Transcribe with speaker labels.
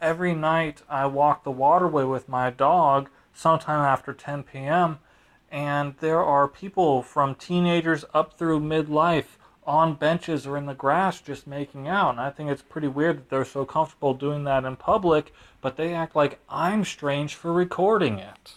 Speaker 1: every night I walk the waterway with my dog sometime after 10 p.m. And there are people from teenagers up through midlife on benches or in the grass just making out. And I think it's pretty weird that they're so comfortable doing that in public, but they act like I'm strange for recording it.